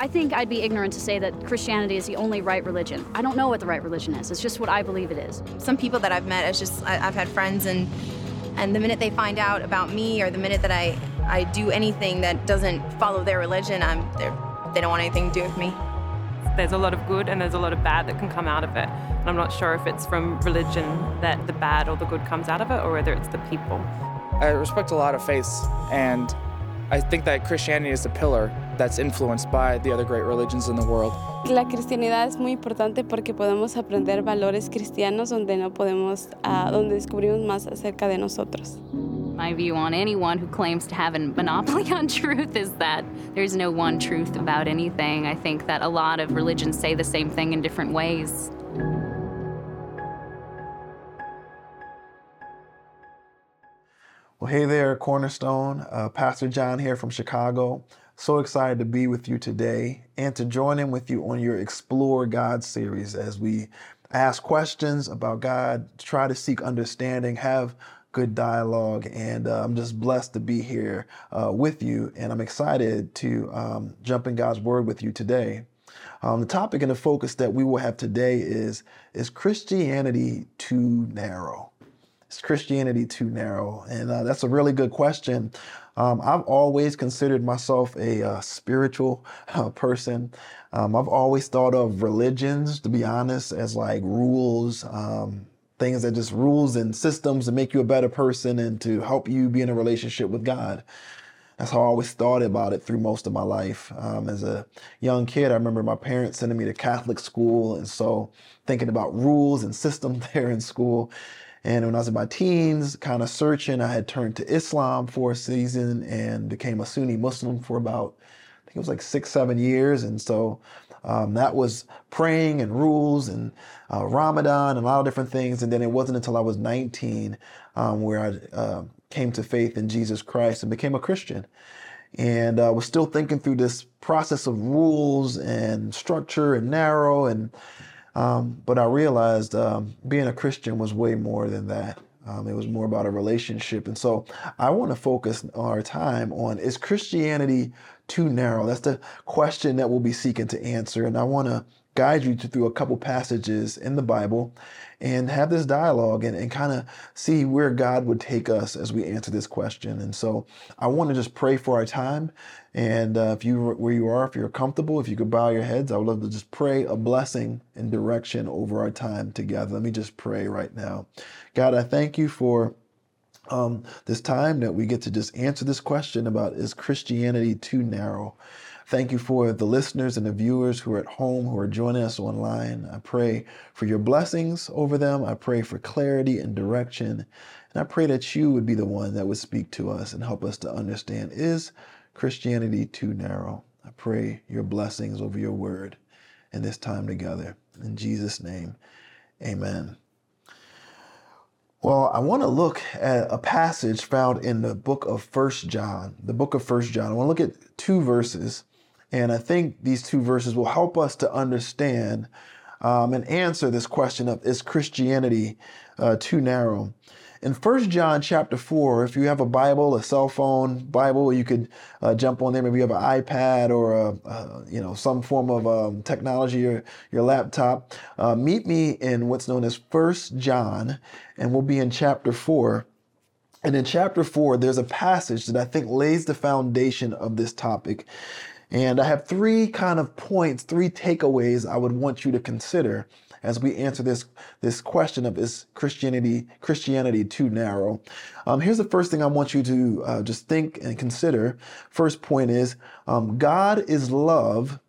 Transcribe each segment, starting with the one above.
I think I'd be ignorant to say that Christianity is the only right religion. I don't know what the right religion is. It's just what I believe it is. Some people that I've met, it's just I, have had friends, and and the minute they find out about me, or the minute that I I do anything that doesn't follow their religion, I'm they don't want anything to do with me. There's a lot of good and there's a lot of bad that can come out of it. And I'm not sure if it's from religion that the bad or the good comes out of it, or whether it's the people. I respect a lot of faiths, and I think that Christianity is the pillar that's influenced by the other great religions in the world. La cristianidad es muy importante porque podemos aprender valores cristianos donde no podemos, uh, donde descubrimos más acerca de nosotros. My view on anyone who claims to have a monopoly on truth is that there's no one truth about anything. I think that a lot of religions say the same thing in different ways. Well, hey there, Cornerstone. Uh, Pastor John here from Chicago. So excited to be with you today and to join in with you on your Explore God series as we ask questions about God, try to seek understanding, have good dialogue. And uh, I'm just blessed to be here uh, with you. And I'm excited to um, jump in God's Word with you today. Um, the topic and the focus that we will have today is Is Christianity too narrow? Is Christianity too narrow? And uh, that's a really good question. Um, I've always considered myself a uh, spiritual uh, person. Um, I've always thought of religions, to be honest, as like rules, um, things that just rules and systems to make you a better person and to help you be in a relationship with God. That's how I always thought about it through most of my life. Um, as a young kid, I remember my parents sending me to Catholic school, and so thinking about rules and systems there in school. And when I was in my teens, kind of searching, I had turned to Islam for a season and became a Sunni Muslim for about, I think it was like six, seven years. And so um, that was praying and rules and uh, Ramadan and a lot of different things. And then it wasn't until I was 19 um, where I uh, came to faith in Jesus Christ and became a Christian. And I uh, was still thinking through this process of rules and structure and narrow and um, but I realized um, being a Christian was way more than that. Um, it was more about a relationship. And so I want to focus our time on is Christianity too narrow? That's the question that we'll be seeking to answer. And I want to guide you through a couple passages in the Bible and have this dialogue and, and kind of see where God would take us as we answer this question. And so I want to just pray for our time. And uh, if you where you are, if you're comfortable, if you could bow your heads, I would love to just pray a blessing and direction over our time together. Let me just pray right now. God, I thank you for um, this time that we get to just answer this question about is Christianity too narrow? Thank you for the listeners and the viewers who are at home, who are joining us online. I pray for your blessings over them. I pray for clarity and direction. And I pray that you would be the one that would speak to us and help us to understand is Christianity too narrow? I pray your blessings over your word in this time together. In Jesus' name, amen. Well, I want to look at a passage found in the book of First John, the book of First John. I want to look at two verses and I think these two verses will help us to understand um, and answer this question of is Christianity uh, too narrow? In 1 John chapter 4, if you have a Bible, a cell phone Bible, you could uh, jump on there. Maybe you have an iPad or a, uh, you know some form of um, technology or your laptop. Uh, meet me in what's known as 1 John, and we'll be in chapter 4. And in chapter 4, there's a passage that I think lays the foundation of this topic. And I have three kind of points, three takeaways I would want you to consider as we answer this this question of is Christianity Christianity too narrow? Um, here's the first thing I want you to uh, just think and consider. First point is um, God is love,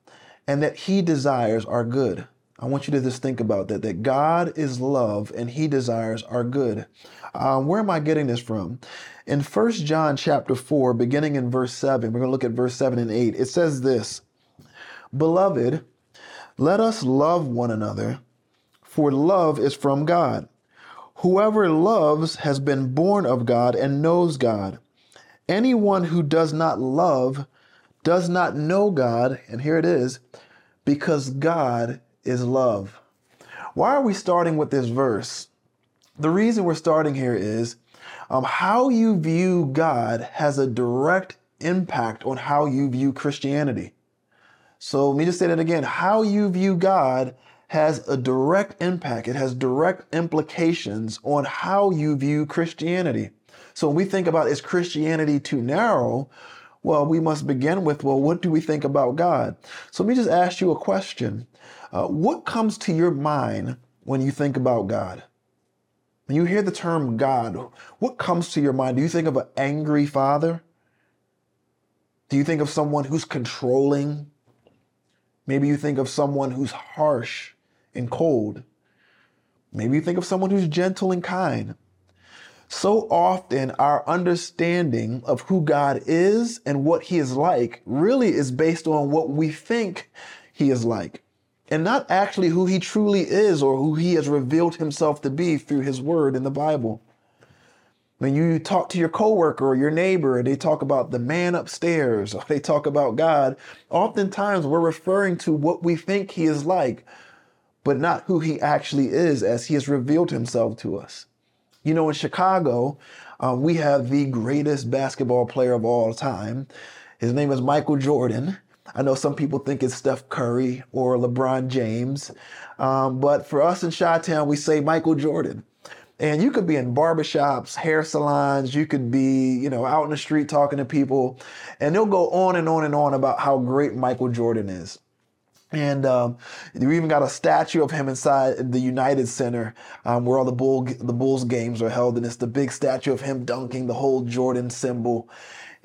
and that He desires our good. I want you to just think about that. That God is love, and He desires our good. Um, where am I getting this from? In 1 John chapter 4, beginning in verse 7, we're going to look at verse 7 and 8. It says this Beloved, let us love one another, for love is from God. Whoever loves has been born of God and knows God. Anyone who does not love does not know God, and here it is, because God is love. Why are we starting with this verse? The reason we're starting here is um, how you view God has a direct impact on how you view Christianity. So let me just say that again. How you view God has a direct impact, it has direct implications on how you view Christianity. So when we think about is Christianity too narrow? Well, we must begin with, well, what do we think about God? So let me just ask you a question. Uh, what comes to your mind when you think about God? When you hear the term God, what comes to your mind? Do you think of an angry father? Do you think of someone who's controlling? Maybe you think of someone who's harsh and cold. Maybe you think of someone who's gentle and kind. So often, our understanding of who God is and what He is like really is based on what we think He is like, and not actually who He truly is or who He has revealed Himself to be through His Word in the Bible. When you talk to your coworker or your neighbor and they talk about the man upstairs or they talk about God, oftentimes we're referring to what we think He is like, but not who He actually is as He has revealed Himself to us. You know, in Chicago, um, we have the greatest basketball player of all time. His name is Michael Jordan. I know some people think it's Steph Curry or LeBron James, um, but for us in Chi Town, we say Michael Jordan. And you could be in barbershops, hair salons, you could be, you know, out in the street talking to people, and they'll go on and on and on about how great Michael Jordan is. And um, we even got a statue of him inside the United Center, um, where all the bull the Bulls games are held, and it's the big statue of him dunking the whole Jordan symbol.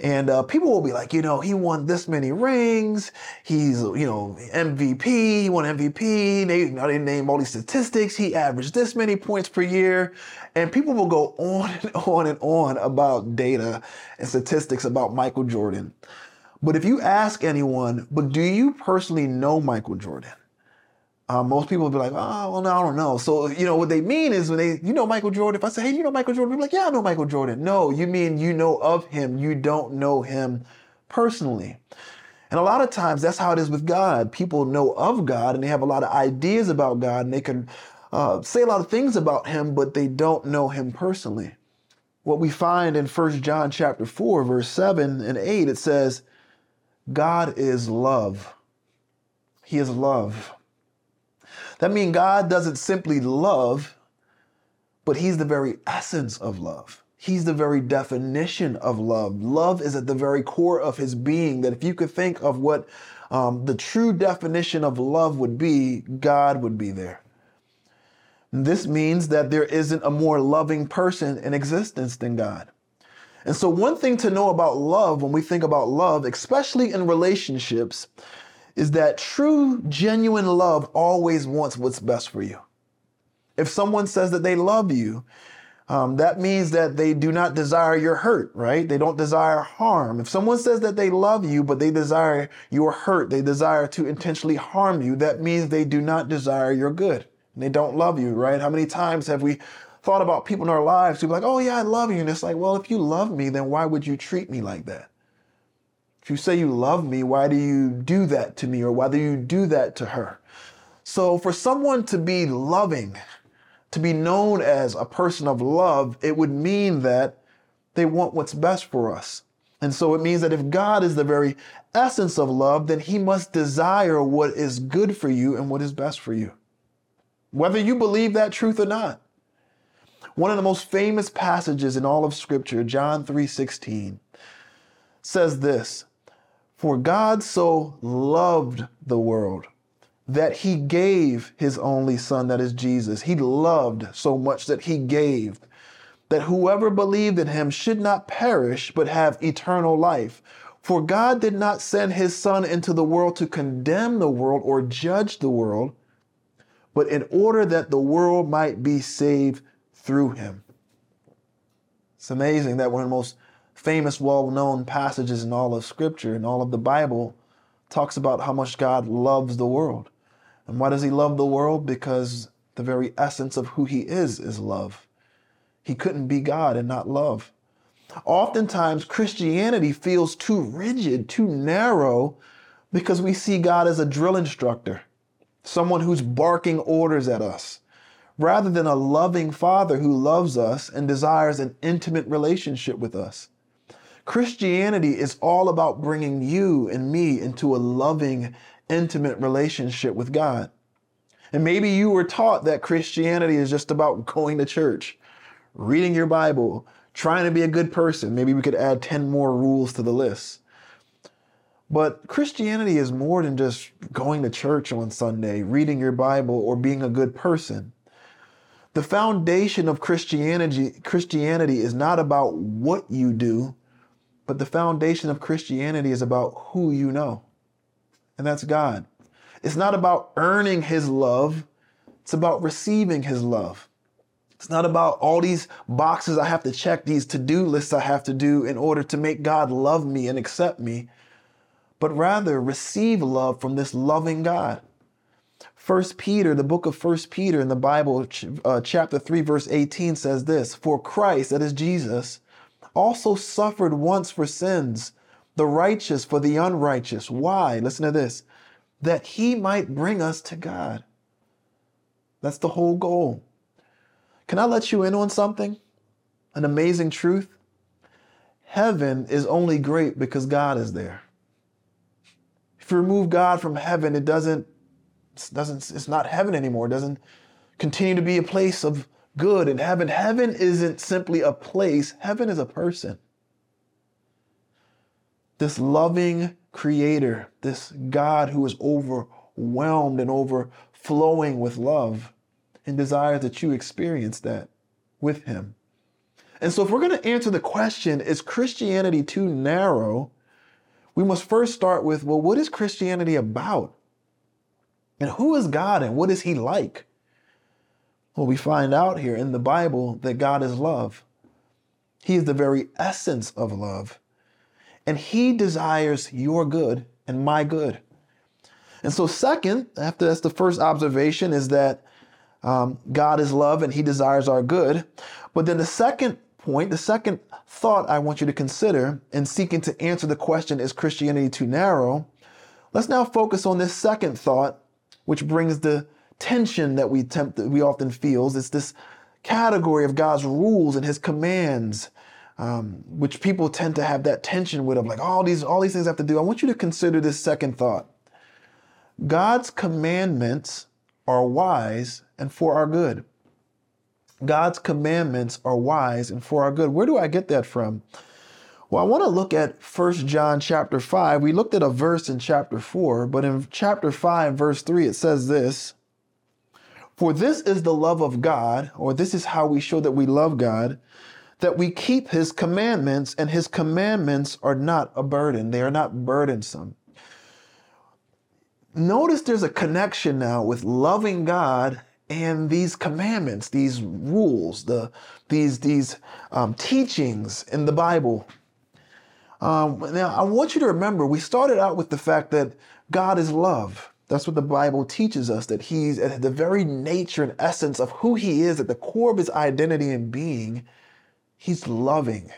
And uh, people will be like, you know, he won this many rings. He's, you know, MVP. He won MVP. They, you know, they name all these statistics. He averaged this many points per year. And people will go on and on and on about data and statistics about Michael Jordan. But if you ask anyone, but do you personally know Michael Jordan? Uh, most people will be like, oh, well, no, I don't know. So, you know, what they mean is when they, you know, Michael Jordan, if I say, hey, you know Michael Jordan, they're like, yeah, I know Michael Jordan. No, you mean you know of him. You don't know him personally. And a lot of times that's how it is with God. People know of God and they have a lot of ideas about God and they can uh, say a lot of things about him, but they don't know him personally. What we find in 1 John chapter 4, verse 7 and 8, it says, God is love. He is love. That means God doesn't simply love, but He's the very essence of love. He's the very definition of love. Love is at the very core of His being. That if you could think of what um, the true definition of love would be, God would be there. This means that there isn't a more loving person in existence than God. And so, one thing to know about love when we think about love, especially in relationships, is that true, genuine love always wants what's best for you. If someone says that they love you, um, that means that they do not desire your hurt, right? They don't desire harm. If someone says that they love you, but they desire your hurt, they desire to intentionally harm you, that means they do not desire your good. And they don't love you, right? How many times have we thought about people in our lives who be like, oh yeah, I love you. And it's like, well, if you love me, then why would you treat me like that? If you say you love me, why do you do that to me? Or why do you do that to her? So for someone to be loving, to be known as a person of love, it would mean that they want what's best for us. And so it means that if God is the very essence of love, then he must desire what is good for you and what is best for you. Whether you believe that truth or not. One of the most famous passages in all of scripture, John 3:16, says this, "For God so loved the world that he gave his only son that is Jesus. He loved so much that he gave that whoever believed in him should not perish but have eternal life." For God did not send his Son into the world to condemn the world or judge the world, but in order that the world might be saved through him. It's amazing that one of the most famous, well known passages in all of Scripture and all of the Bible talks about how much God loves the world. And why does he love the world? Because the very essence of who he is is love. He couldn't be God and not love. Oftentimes, Christianity feels too rigid, too narrow, because we see God as a drill instructor, someone who's barking orders at us rather than a loving Father who loves us and desires an intimate relationship with us. Christianity is all about bringing you and me into a loving, intimate relationship with God. And maybe you were taught that Christianity is just about going to church, reading your Bible, trying to be a good person. Maybe we could add 10 more rules to the list. But Christianity is more than just going to church on Sunday, reading your Bible, or being a good person. The foundation of Christianity, Christianity is not about what you do, but the foundation of Christianity is about who you know. And that's God. It's not about earning his love, it's about receiving his love. It's not about all these boxes I have to check, these to do lists I have to do in order to make God love me and accept me, but rather receive love from this loving God. First Peter, the book of First Peter in the Bible, uh, chapter 3, verse 18 says this For Christ, that is Jesus, also suffered once for sins, the righteous for the unrighteous. Why? Listen to this that he might bring us to God. That's the whole goal. Can I let you in on something? An amazing truth? Heaven is only great because God is there. If you remove God from heaven, it doesn't, doesn't it's not heaven anymore. It doesn't continue to be a place of good and heaven. Heaven isn't simply a place, heaven is a person. This loving creator, this God who is overwhelmed and overflowing with love and desires that you experience that with him. And so, if we're going to answer the question, is Christianity too narrow? We must first start with, well, what is Christianity about? And who is God and what is he like? Well, we find out here in the Bible that God is love. He is the very essence of love. And he desires your good and my good. And so, second, after that's the first observation, is that um, God is love and he desires our good. But then the second point, the second thought I want you to consider in seeking to answer the question, is Christianity too narrow? Let's now focus on this second thought, which brings the tension that we tempt, we often feel. It's this category of God's rules and his commands, um, which people tend to have that tension with of like all these, all these things I have to do. I want you to consider this second thought. God's commandments are wise and for our good. God's commandments are wise and for our good. Where do I get that from? Well, I want to look at 1 John chapter 5. We looked at a verse in chapter 4, but in chapter 5, verse 3, it says this For this is the love of God, or this is how we show that we love God, that we keep his commandments, and his commandments are not a burden. They are not burdensome. Notice there's a connection now with loving God and these commandments, these rules, the these these um, teachings in the Bible. Um, now, I want you to remember we started out with the fact that God is love. That's what the Bible teaches us that He's at the very nature and essence of who He is, at the core of His identity and being. He's loving,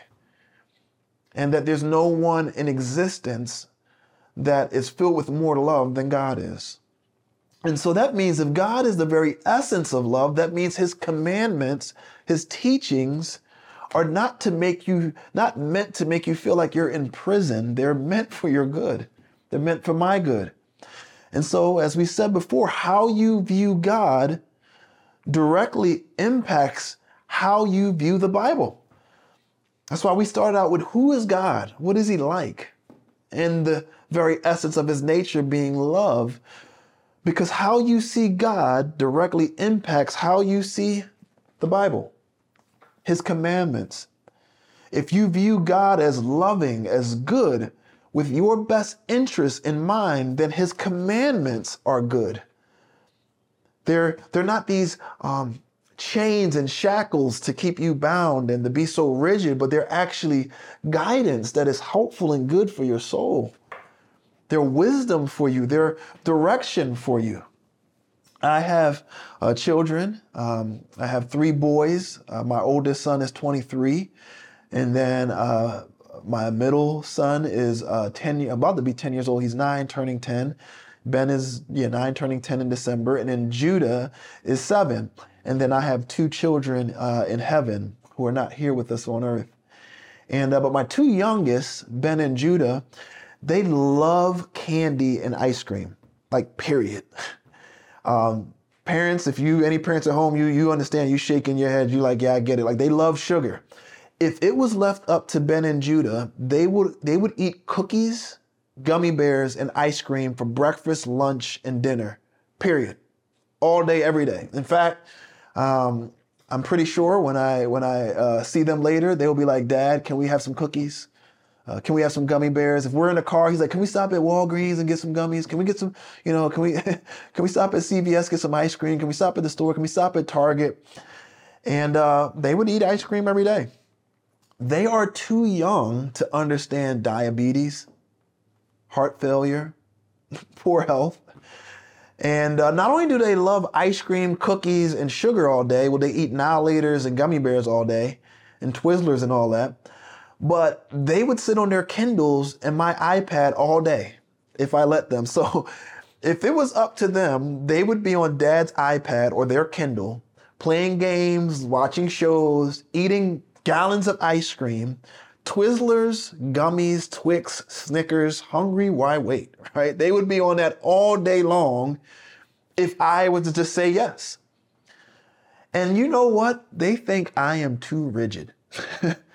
and that there's no one in existence that is filled with more love than God is. And so that means if God is the very essence of love, that means his commandments, his teachings are not to make you, not meant to make you feel like you're in prison. They're meant for your good. They're meant for my good. And so, as we said before, how you view God directly impacts how you view the Bible. That's why we started out with who is God? What is he like? And the very essence of his nature being love. Because how you see God directly impacts how you see the Bible, his commandments. If you view God as loving, as good, with your best interests in mind, then his commandments are good. They're, they're not these um, chains and shackles to keep you bound and to be so rigid, but they're actually guidance that is helpful and good for your soul their wisdom for you, their direction for you. I have uh, children. Um, I have three boys. Uh, my oldest son is 23, and then uh, my middle son is uh, 10, about to be 10 years old. He's nine, turning 10. Ben is yeah nine, turning 10 in December, and then Judah is seven. And then I have two children uh, in heaven who are not here with us on earth. And uh, but my two youngest, Ben and Judah, they love candy and ice cream. like period. Um, parents, if you any parents at home, you you understand, you shaking your head, you like, yeah, I get it. Like they love sugar. If it was left up to Ben and Judah, they would they would eat cookies, gummy bears, and ice cream for breakfast, lunch, and dinner. Period. All day, every day. In fact, um, I'm pretty sure when I when I uh, see them later, they'll be like, "Dad, can we have some cookies? Uh, can we have some gummy bears?" If we're in a car, he's like, "Can we stop at Walgreens and get some gummies? Can we get some, you know, can we can we stop at CVS get some ice cream? Can we stop at the store? Can we stop at Target?" And uh, they would eat ice cream every day. They are too young to understand diabetes, heart failure, poor health. And uh, not only do they love ice cream, cookies, and sugar all day, well, they eat Now and Laters and gummy bears all day, and Twizzlers and all that, but they would sit on their Kindles and my iPad all day if I let them. So if it was up to them, they would be on dad's iPad or their Kindle, playing games, watching shows, eating gallons of ice cream, Twizzlers, gummies, Twix, Snickers, hungry, why wait, right? They would be on that all day long if I was to just say yes. And you know what? They think I am too rigid.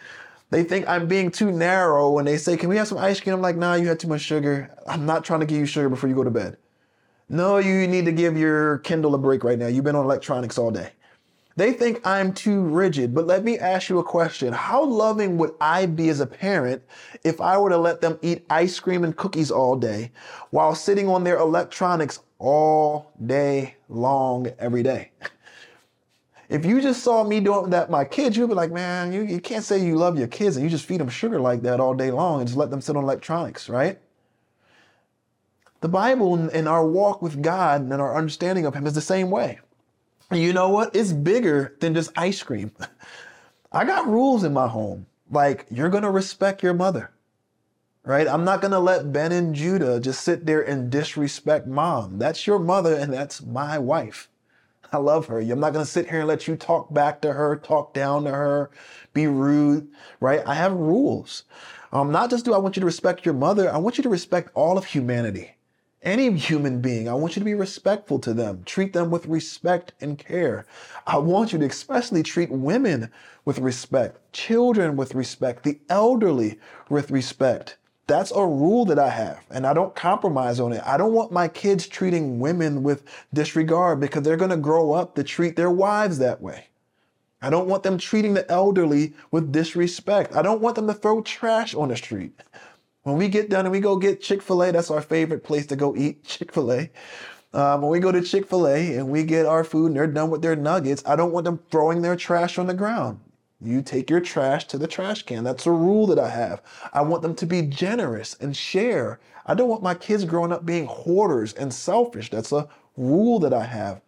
they think I'm being too narrow when they say, Can we have some ice cream? I'm like, Nah, you had too much sugar. I'm not trying to give you sugar before you go to bed. No, you need to give your Kindle a break right now. You've been on electronics all day. They think I'm too rigid, but let me ask you a question. How loving would I be as a parent if I were to let them eat ice cream and cookies all day while sitting on their electronics all day long, every day? If you just saw me doing that my kids, you'd be like, man, you, you can't say you love your kids and you just feed them sugar like that all day long and just let them sit on electronics, right? The Bible and our walk with God and our understanding of Him is the same way. You know what? It's bigger than just ice cream. I got rules in my home. Like, you're going to respect your mother, right? I'm not going to let Ben and Judah just sit there and disrespect mom. That's your mother and that's my wife. I love her. I'm not going to sit here and let you talk back to her, talk down to her, be rude, right? I have rules. Um, not just do I want you to respect your mother, I want you to respect all of humanity. Any human being, I want you to be respectful to them. Treat them with respect and care. I want you to especially treat women with respect, children with respect, the elderly with respect. That's a rule that I have, and I don't compromise on it. I don't want my kids treating women with disregard because they're going to grow up to treat their wives that way. I don't want them treating the elderly with disrespect. I don't want them to throw trash on the street. When we get done and we go get Chick fil A, that's our favorite place to go eat Chick fil A. Um, when we go to Chick fil A and we get our food and they're done with their nuggets, I don't want them throwing their trash on the ground. You take your trash to the trash can. That's a rule that I have. I want them to be generous and share. I don't want my kids growing up being hoarders and selfish. That's a rule that I have.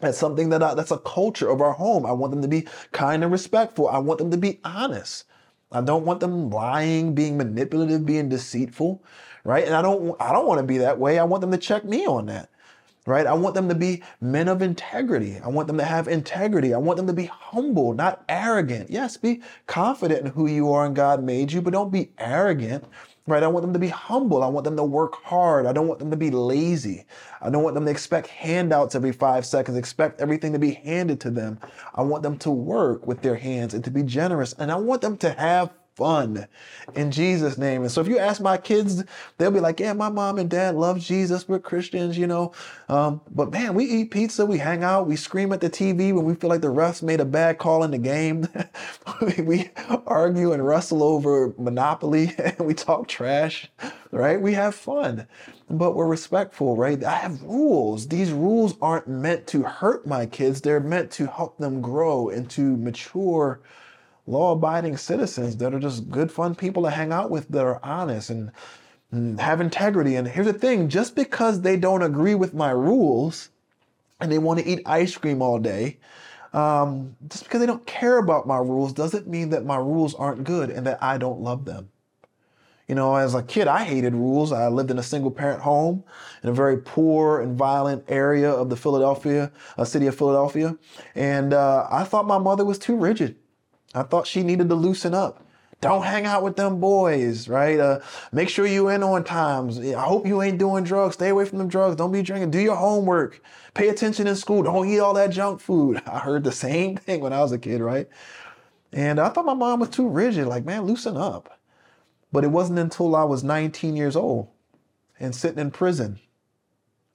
That's something that I, that's a culture of our home. I want them to be kind and respectful. I want them to be honest. I don't want them lying, being manipulative, being deceitful, right? And I don't I don't want to be that way. I want them to check me on that right? I want them to be men of integrity. I want them to have integrity. I want them to be humble, not arrogant. Yes, be confident in who you are and God made you, but don't be arrogant, right? I want them to be humble. I want them to work hard. I don't want them to be lazy. I don't want them to expect handouts every five seconds, expect everything to be handed to them. I want them to work with their hands and to be generous. And I want them to have fun in Jesus' name. And so if you ask my kids, they'll be like, yeah, my mom and dad love Jesus. We're Christians, you know. Um, but man, we eat pizza, we hang out, we scream at the TV when we feel like the refs made a bad call in the game. we argue and wrestle over Monopoly and we talk trash, right? We have fun, but we're respectful, right? I have rules. These rules aren't meant to hurt my kids. They're meant to help them grow and to mature law abiding citizens that are just good, fun people to hang out with that are honest and, and have integrity. And here's the thing just because they don't agree with my rules and they want to eat ice cream all day, um, just because they don't care about my rules doesn't mean that my rules aren't good and that I don't love them. You know, as a kid, I hated rules. I lived in a single parent home in a very poor and violent area of the Philadelphia, uh, city of Philadelphia. And uh, I thought my mother was too rigid. I thought she needed to loosen up. Don't hang out with them boys, right? Uh, make sure you in on times. I hope you ain't doing drugs. Stay away from them drugs. Don't be drinking. Do your homework. Pay attention in school. Don't eat all that junk food. I heard the same thing when I was a kid, right? And I thought my mom was too rigid. Like, man, loosen up. But it wasn't until I was 19 years old and sitting in prison,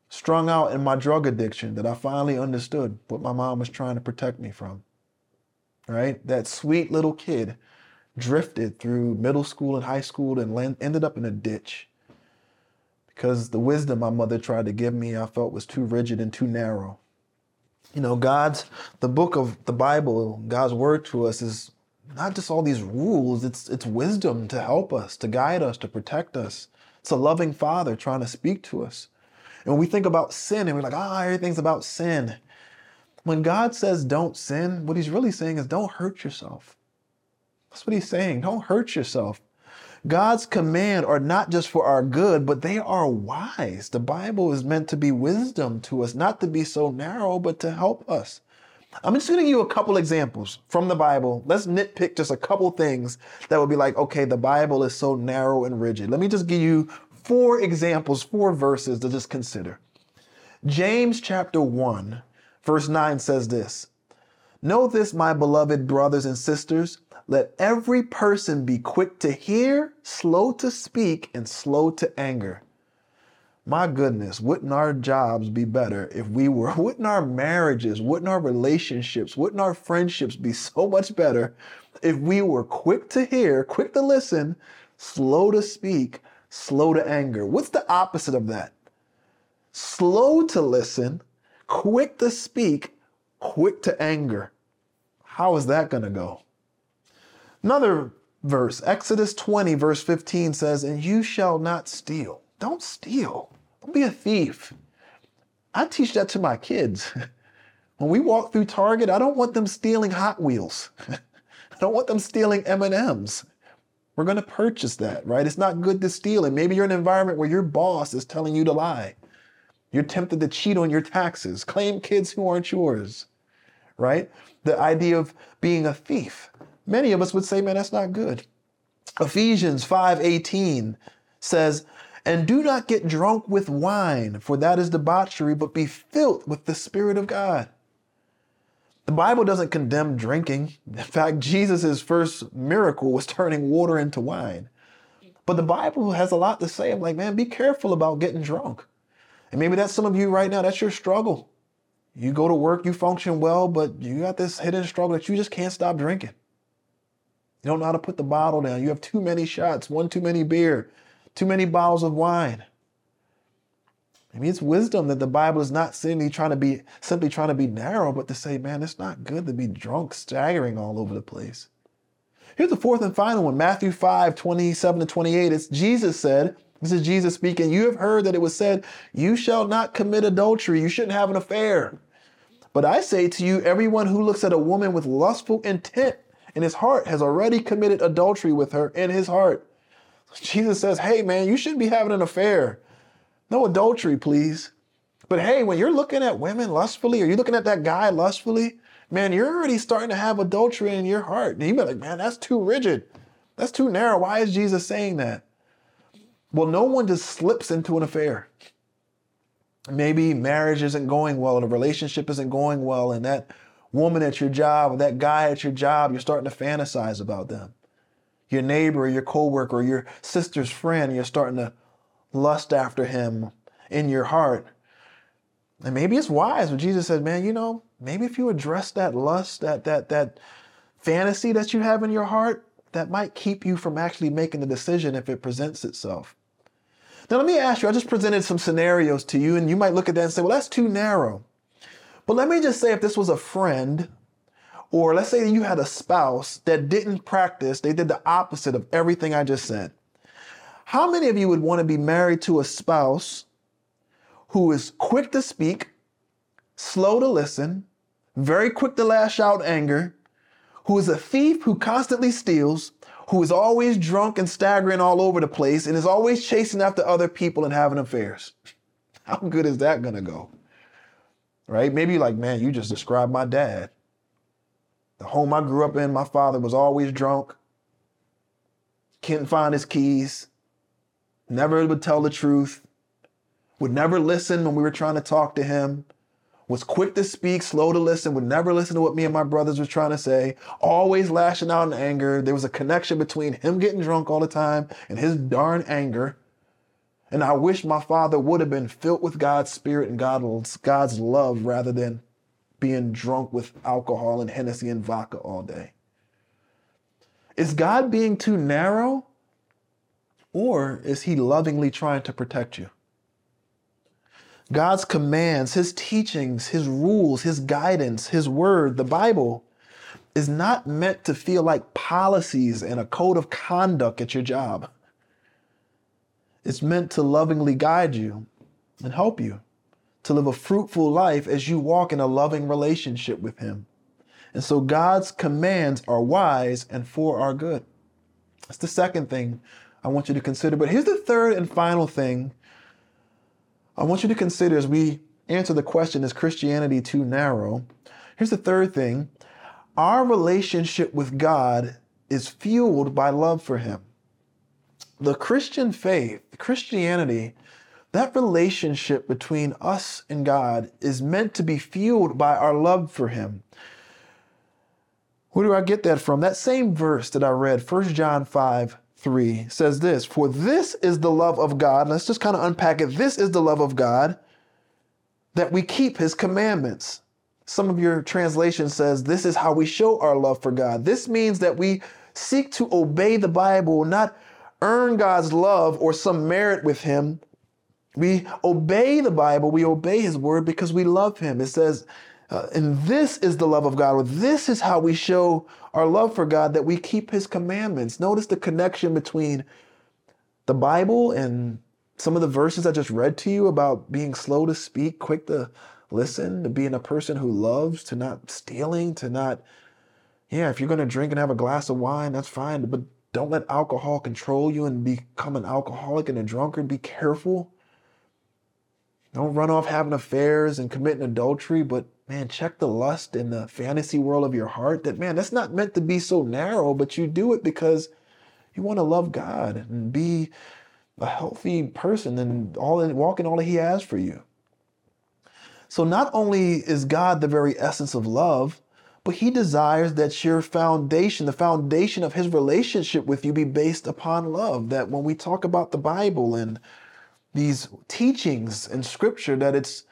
strung out in my drug addiction, that I finally understood what my mom was trying to protect me from. Right? That sweet little kid drifted through middle school and high school and land, ended up in a ditch because the wisdom my mother tried to give me I felt was too rigid and too narrow. You know, God's, the book of the Bible, God's word to us is not just all these rules, it's, it's wisdom to help us, to guide us, to protect us. It's a loving father trying to speak to us. And when we think about sin and we're like, ah, oh, everything's about sin. When God says don't sin, what he's really saying is don't hurt yourself. That's what he's saying. Don't hurt yourself. God's command are not just for our good, but they are wise. The Bible is meant to be wisdom to us, not to be so narrow, but to help us. I'm just going to give you a couple examples from the Bible. Let's nitpick just a couple things that would be like, okay, the Bible is so narrow and rigid. Let me just give you four examples, four verses to just consider. James chapter 1, verse 9 says this Know this, my beloved brothers and sisters. Let every person be quick to hear, slow to speak, and slow to anger. My goodness, wouldn't our jobs be better if we were, wouldn't our marriages, wouldn't our relationships, wouldn't our friendships be so much better if we were quick to hear, quick to listen, slow to speak, slow to anger? What's the opposite of that? Slow to listen, quick to speak, quick to anger. How is that going to go? Another verse, Exodus 20, verse 15 says, And you shall not steal. Don't steal. Don't be a thief. I teach that to my kids. When we walk through Target, I don't want them stealing Hot Wheels. I don't want them stealing M&Ms. We're going to purchase that, right? It's not good to steal. And maybe you're in an environment where your boss is telling you to lie. You're tempted to cheat on your taxes, claim kids who aren't yours, right? The idea of being a thief. Many of us would say, man, that's not good. Ephesians 5:18 says, "And do not get drunk with wine, for that is debauchery, but be filled with the Spirit of God." The Bible doesn't condemn drinking. In fact, Jesus' first miracle was turning water into wine. But the Bible has a lot to say. I'm like, man, be careful about getting drunk. And maybe that's some of you right now, that's your struggle. You go to work, you function well, but you got this hidden struggle that you just can't stop drinking. You don't know how to put the bottle down. You have too many shots, one too many beer, too many bottles of wine. I mean, it's wisdom that the Bible is not simply trying to be simply trying to be narrow, but to say, man, it's not good to be drunk, staggering all over the place. Here's the fourth and final one, Matthew 5, 27 to 28. It's Jesus said, this is Jesus speaking, you have heard that it was said, you shall not commit adultery, you shouldn't have an affair. But I say to you, everyone who looks at a woman with lustful intent in his heart has already committed adultery with her in his heart. Jesus says, hey, man, you shouldn't be having an affair. No adultery, please. But hey, when you're looking at women lustfully, or you're looking at that guy lustfully, man, you're already starting to have adultery in your heart. And you be like, man, that's too rigid. That's too narrow. Why is Jesus saying that? Well, no one just slips into an affair. Maybe marriage isn't going well, and the relationship isn't going well, and that woman at your job or that guy at your job, you're starting to fantasize about them. Your neighbor or your coworker or your sister's friend, you're starting to lust after him in your heart. And maybe it's wise when Jesus said, man, you know, maybe if you address that lust, that that that fantasy that you have in your heart, that might keep you from actually making the decision if it presents itself. Now let me ask you, I just presented some scenarios to you, and you might look at that and say, well, that's too narrow. But let me just say if this was a friend, or let's say you had a spouse that didn't practice, they did the opposite of everything I just said. How many of you would want to be married to a spouse who is quick to speak, slow to listen, very quick to lash out anger, who is a thief who constantly steals, who is always drunk and staggering all over the place, and is always chasing after other people and having affairs? How good is that going to go? right? Maybe like, man, you just described my dad. The home I grew up in, my father was always drunk, couldn't find his keys, never would tell the truth, would never listen when we were trying to talk to him, was quick to speak, slow to listen, would never listen to what me and my brothers were trying to say, always lashing out in anger. There was a connection between him getting drunk all the time and his darn anger. And I wish my father would have been filled with God's spirit and God's, God's love rather than being drunk with alcohol and Hennessy and vodka all day. Is God being too narrow? Or is he lovingly trying to protect you? God's commands, his teachings, his rules, his guidance, his word, the Bible is not meant to feel like policies and a code of conduct at your job. It's meant to lovingly guide you and help you to live a fruitful life as you walk in a loving relationship with him. And so God's commands are wise and for our good. That's the second thing I want you to consider. But here's the third and final thing I want you to consider as we answer the question is Christianity too narrow? Here's the third thing our relationship with God is fueled by love for Him. The Christian faith, Christianity, that relationship between us and God is meant to be fueled by our love for Him. Where do I get that from? That same verse that I read, 1 John 5 3 says this For this is the love of God. Let's just kind of unpack it. This is the love of God that we keep his commandments. Some of your translation says this is how we show our love for God. This means that we seek to obey the Bible, not earn God's love or some merit with him. We obey the Bible, we obey his word because we love him. It says, uh, and this is the love of God. Or this is how we show our love for God that we keep his commandments. Notice the connection between the Bible and some of the verses I just read to you about being slow to speak, quick to listen, to being a person who loves, to not stealing, to not, yeah, if you're going to drink and have a glass of wine, that's fine, but don't let alcohol control you and become an alcoholic and a drunkard. Be careful. Don't run off having affairs and committing adultery, but man, check the lust in the fantasy world of your heart that, man, that's not meant to be so narrow, but you do it because you want to love God and be a healthy person and all in, walk in all that He has for you. So not only is God the very essence of love, but He desires that your foundation, the foundation of His relationship with you, be based upon love. That when we talk about the Bible and these teachings in Scripture, that it's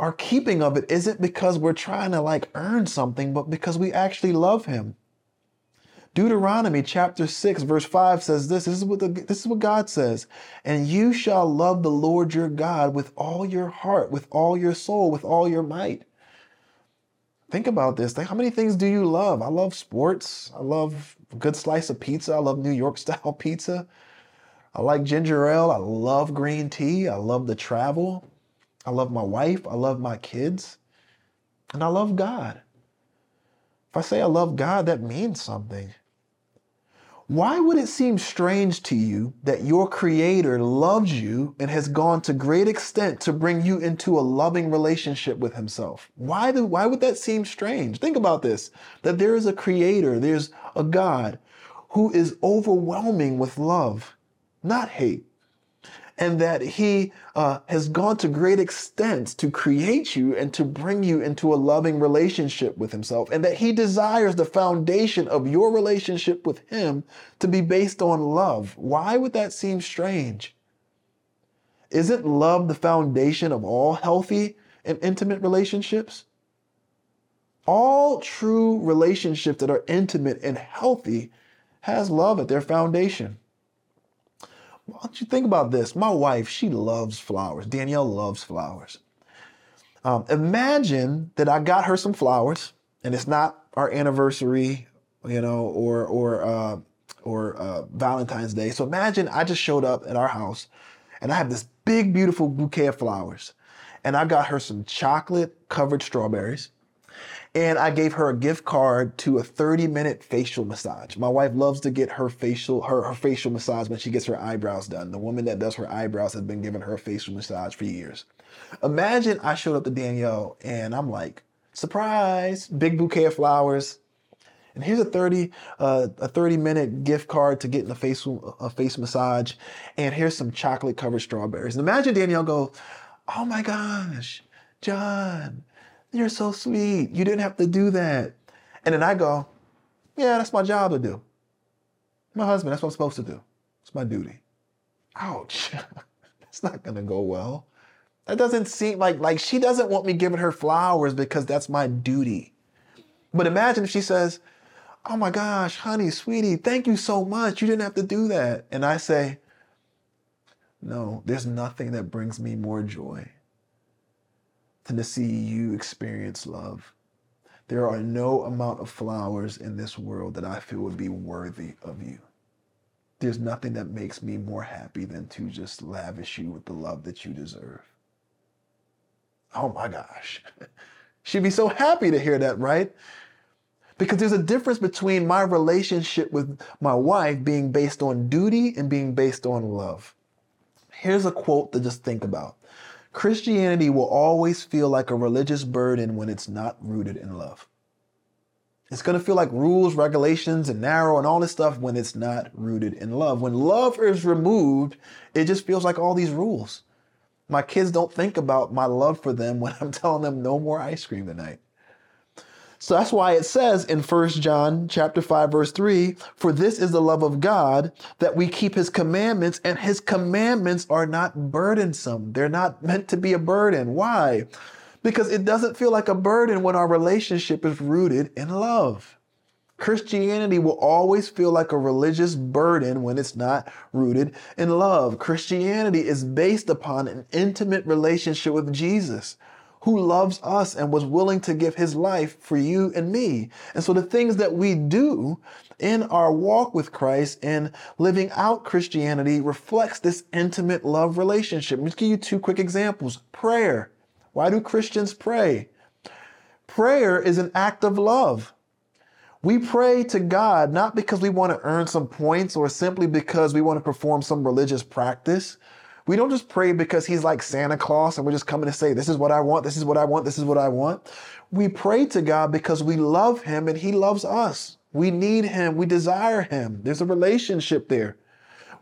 our keeping of it isn't because we're trying to like earn something, but because we actually love him. Deuteronomy chapter 6 verse 5 says this, this is what the, this is what God says, and you shall love the Lord your God with all your heart, with all your soul, with all your might. Think about this. How many things do you love? I love sports. I love a good slice of pizza. I love New York style pizza. I like ginger ale. I love green tea. I love to travel. I love my wife. I love my kids. And I love God. If I say I love God, that means something. Why would it seem strange to you that your Creator loves you and has gone to great extent to bring you into a loving relationship with Himself? Why, do, why would that seem strange? Think about this that there is a Creator, there's a God who is overwhelming with love, not hate and that he uh, has gone to great extents to create you and to bring you into a loving relationship with himself, and that he desires the foundation of your relationship with him to be based on love. Why would that seem strange? Isn't love the foundation of all healthy and intimate relationships? All true relationships that are intimate and healthy has love at their foundation. Why don't you think about this? My wife, she loves flowers. Danielle loves flowers. Um, imagine that I got her some flowers, and it's not our anniversary, you know, or or uh, or uh, Valentine's Day. So imagine I just showed up at our house, and I have this big, beautiful bouquet of flowers, and I got her some chocolate covered strawberries and I gave her a gift card to a 30 minute facial massage. My wife loves to get her facial her, her facial massage when she gets her eyebrows done. The woman that does her eyebrows has been giving her a facial massage for years. Imagine I showed up to Danielle and I'm like, surprise, big bouquet of flowers. And here's a 30 uh, a 30 minute gift card to get in a face a face massage, and here's some chocolate covered strawberries. And imagine Danielle go, "Oh my gosh, John, you're so sweet. You didn't have to do that." And then I go, "Yeah, that's my job to do. My husband, that's what I'm supposed to do. It's my duty." Ouch. that's not gonna go well. That doesn't seem like like she doesn't want me giving her flowers because that's my duty. But imagine if she says, "Oh my gosh, honey, sweetie, thank you so much. You didn't have to do that." And I say, "No, there's nothing that brings me more joy than to see you experience love. There are no amount of flowers in this world that I feel would be worthy of you." There's nothing that makes me more happy than to just lavish you with the love that you deserve oh my gosh. She'd be so happy to hear that, right? Because there's a difference between my relationship with my wife being based on duty and being based on love. Here's a quote to just think about Christianity will always feel like a religious burden when it's not rooted in love. It's going to feel like rules, regulations, and narrow and all this stuff when it's not rooted in love. When love is removed, it just feels like all these rules. My kids don't think about my love for them when I'm telling them no more ice cream tonight. So that's why it says in 1 John chapter 5 verse 3, for this is the love of God that we keep his commandments and his commandments are not burdensome. They're not meant to be a burden. Why? Because it doesn't feel like a burden when our relationship is rooted in love. Christianity will always feel like a religious burden when it's not rooted in love. Christianity is based upon an intimate relationship with Jesus who loves us and was willing to give his life for you and me. And so the things that we do in our walk with Christ and living out Christianity reflects this intimate love relationship. Let me give you two quick examples. Prayer. Why do Christians pray? Prayer is an act of love. We pray to God not because we want to earn some points or simply because we want to perform some religious practice. We don't just pray because he's like Santa Claus and we're just coming to say, This is what I want, this is what I want, this is what I want. We pray to God because we love him and he loves us. We need him, we desire him. There's a relationship there.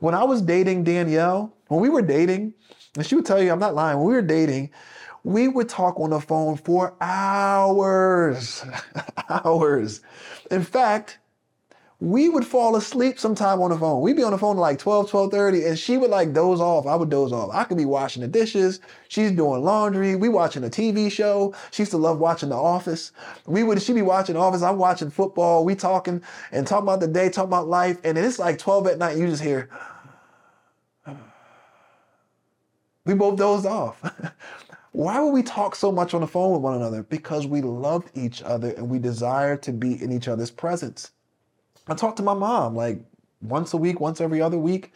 When I was dating Danielle, when we were dating, and she would tell you, I'm not lying, when we were dating, we would talk on the phone for hours, hours. In fact, we would fall asleep sometime on the phone. We'd be on the phone like 12, 12.30, and she would like doze off. I would doze off. I could be washing the dishes. She's doing laundry. We watching a TV show. She used to love watching The Office. We would, she'd be watching Office. I'm watching football. We talking and talking about the day, talking about life. And then it's like 12 at night. You just hear, we both dozed off. Why would we talk so much on the phone with one another? Because we loved each other and we desire to be in each other's presence. I talk to my mom like once a week, once every other week,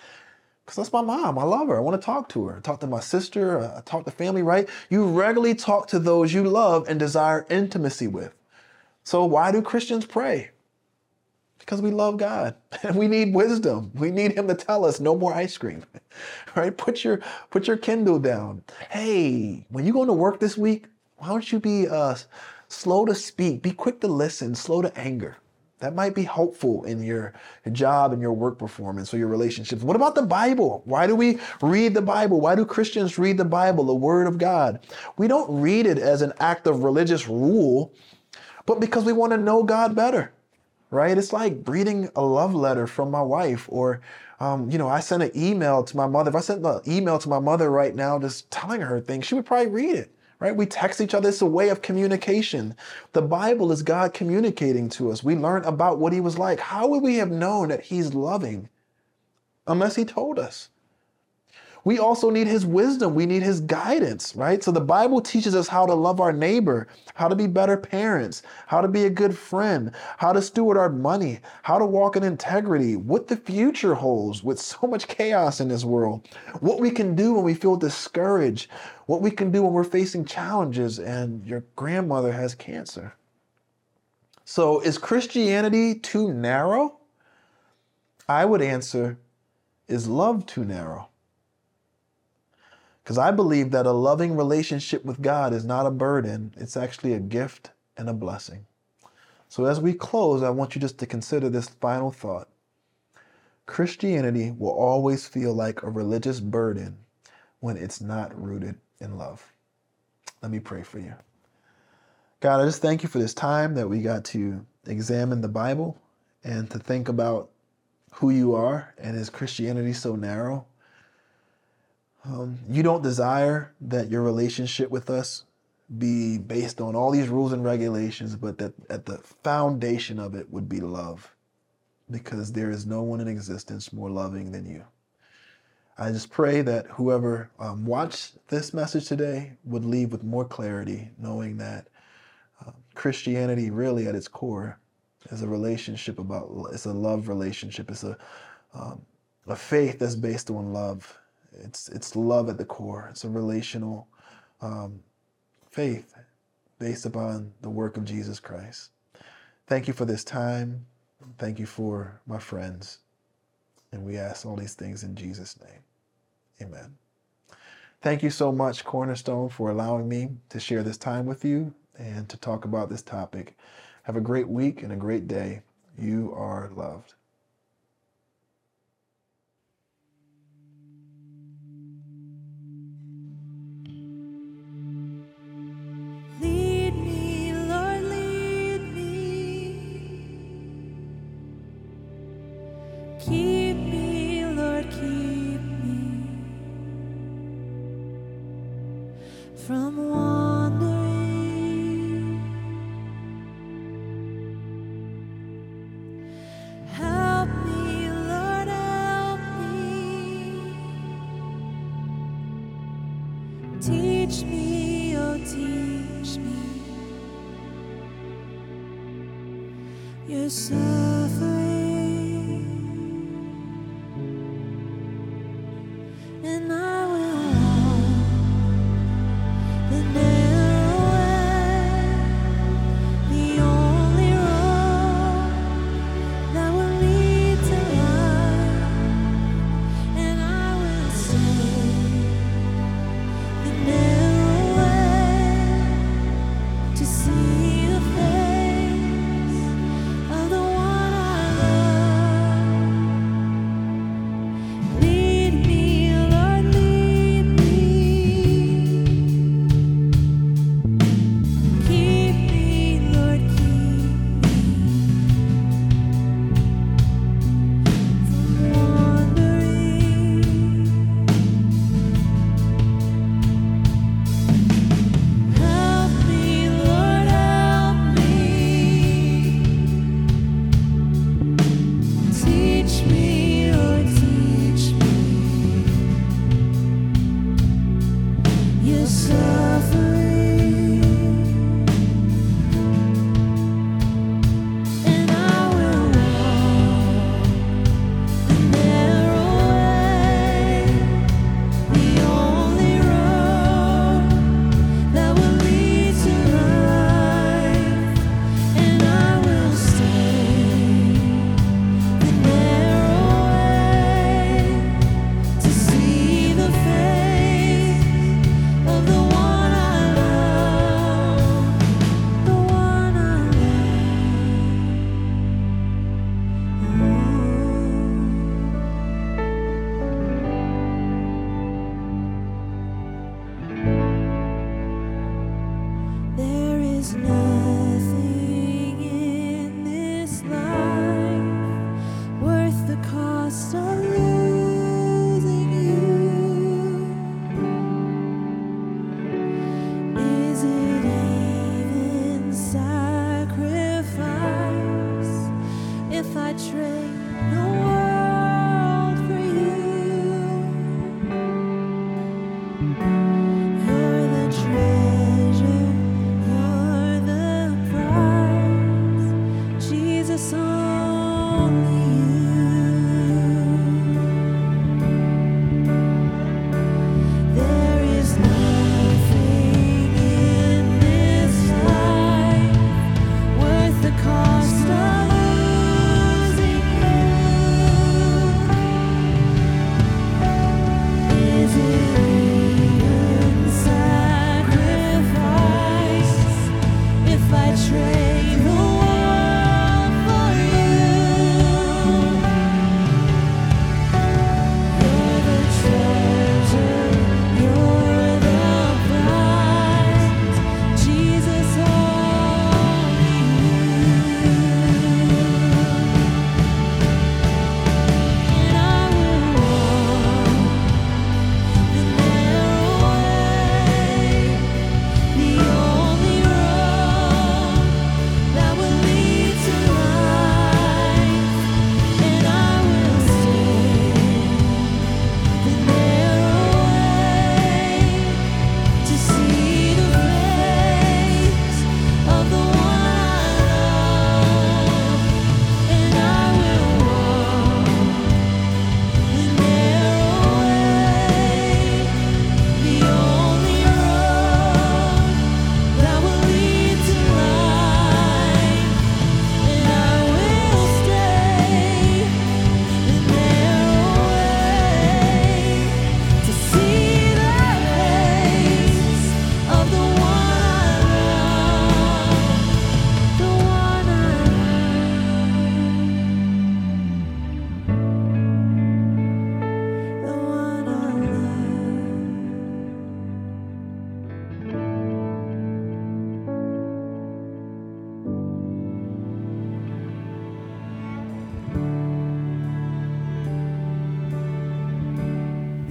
because that's my mom. I love her. I want to talk to her. I talk to my sister. I talk to family, right? You regularly talk to those you love and desire intimacy with. So why do Christians pray? Because we love God and we need wisdom. We need him to tell us no more ice cream. Right? Put your put your Kindle down. Hey, when you go to work this week, why don't you be uh, slow to speak, be quick to listen, slow to anger. That might be helpful in your job and your work performance or your relationships. What about the Bible? Why do we read the Bible? Why do Christians read the Bible, the Word of God? We don't read it as an act of religious rule, but because we want to know God better right? It's like reading a love letter from my wife, or, um, you know, I sent an email to my mother. If I sent an email to my mother right now, just telling her things, she would probably read it, right? We text each other. It's a way of communication. The Bible is God communicating to us. We learn about what He was like. How would we have known that He's loving unless He told us? We also need his wisdom. We need his guidance, right? So the Bible teaches us how to love our neighbor, how to be better parents, how to be a good friend, how to steward our money, how to walk in integrity, what the future holds with so much chaos in this world, what we can do when we feel discouraged, what we can do when we're facing challenges and your grandmother has cancer. So is Christianity too narrow? I would answer, is love too narrow? Because I believe that a loving relationship with God is not a burden, it's actually a gift and a blessing. So, as we close, I want you just to consider this final thought Christianity will always feel like a religious burden when it's not rooted in love. Let me pray for you. God, I just thank you for this time that we got to examine the Bible and to think about who you are and is Christianity so narrow? Um, you don't desire that your relationship with us be based on all these rules and regulations, but that at the foundation of it would be love, because there is no one in existence more loving than you. I just pray that whoever um, watched this message today would leave with more clarity, knowing that uh, Christianity, really at its core, is a relationship about it's a love relationship. It's a um, a faith that's based on love. It's it's love at the core. It's a relational um, faith based upon the work of Jesus Christ. Thank you for this time. Thank you for my friends. And we ask all these things in Jesus' name. Amen. Thank you so much, Cornerstone, for allowing me to share this time with you and to talk about this topic. Have a great week and a great day. You are loved. If I trade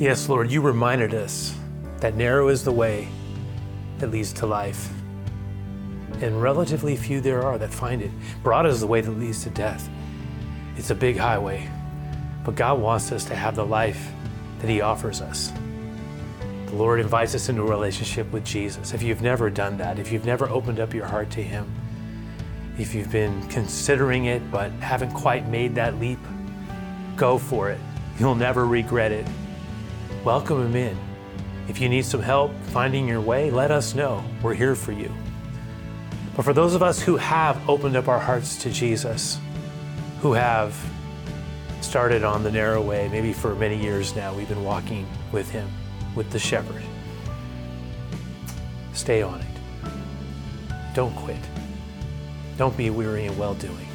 Yes, Lord, you reminded us that narrow is the way that leads to life, and relatively few there are that find it. Broad is the way that leads to death. It's a big highway, but God wants us to have the life that He offers us. The Lord invites us into a relationship with Jesus. If you've never done that, if you've never opened up your heart to Him, if you've been considering it but haven't quite made that leap, go for it. You'll never regret it. Welcome Him in. If you need some help finding your way, let us know. We're here for you. But for those of us who have opened up our hearts to Jesus, who have started on the narrow way, maybe for many years now, we've been walking with Him, with the shepherd. Stay on it. Don't quit. Don't be weary in well doing.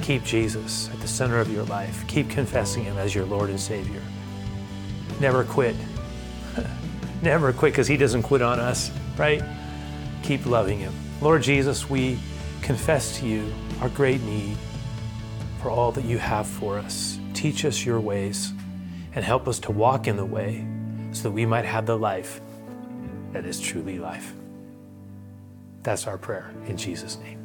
Keep Jesus at the center of your life. Keep confessing Him as your Lord and Savior. Never quit. Never quit because He doesn't quit on us, right? Keep loving Him. Lord Jesus, we confess to you our great need for all that you have for us. Teach us your ways and help us to walk in the way so that we might have the life that is truly life. That's our prayer in Jesus' name.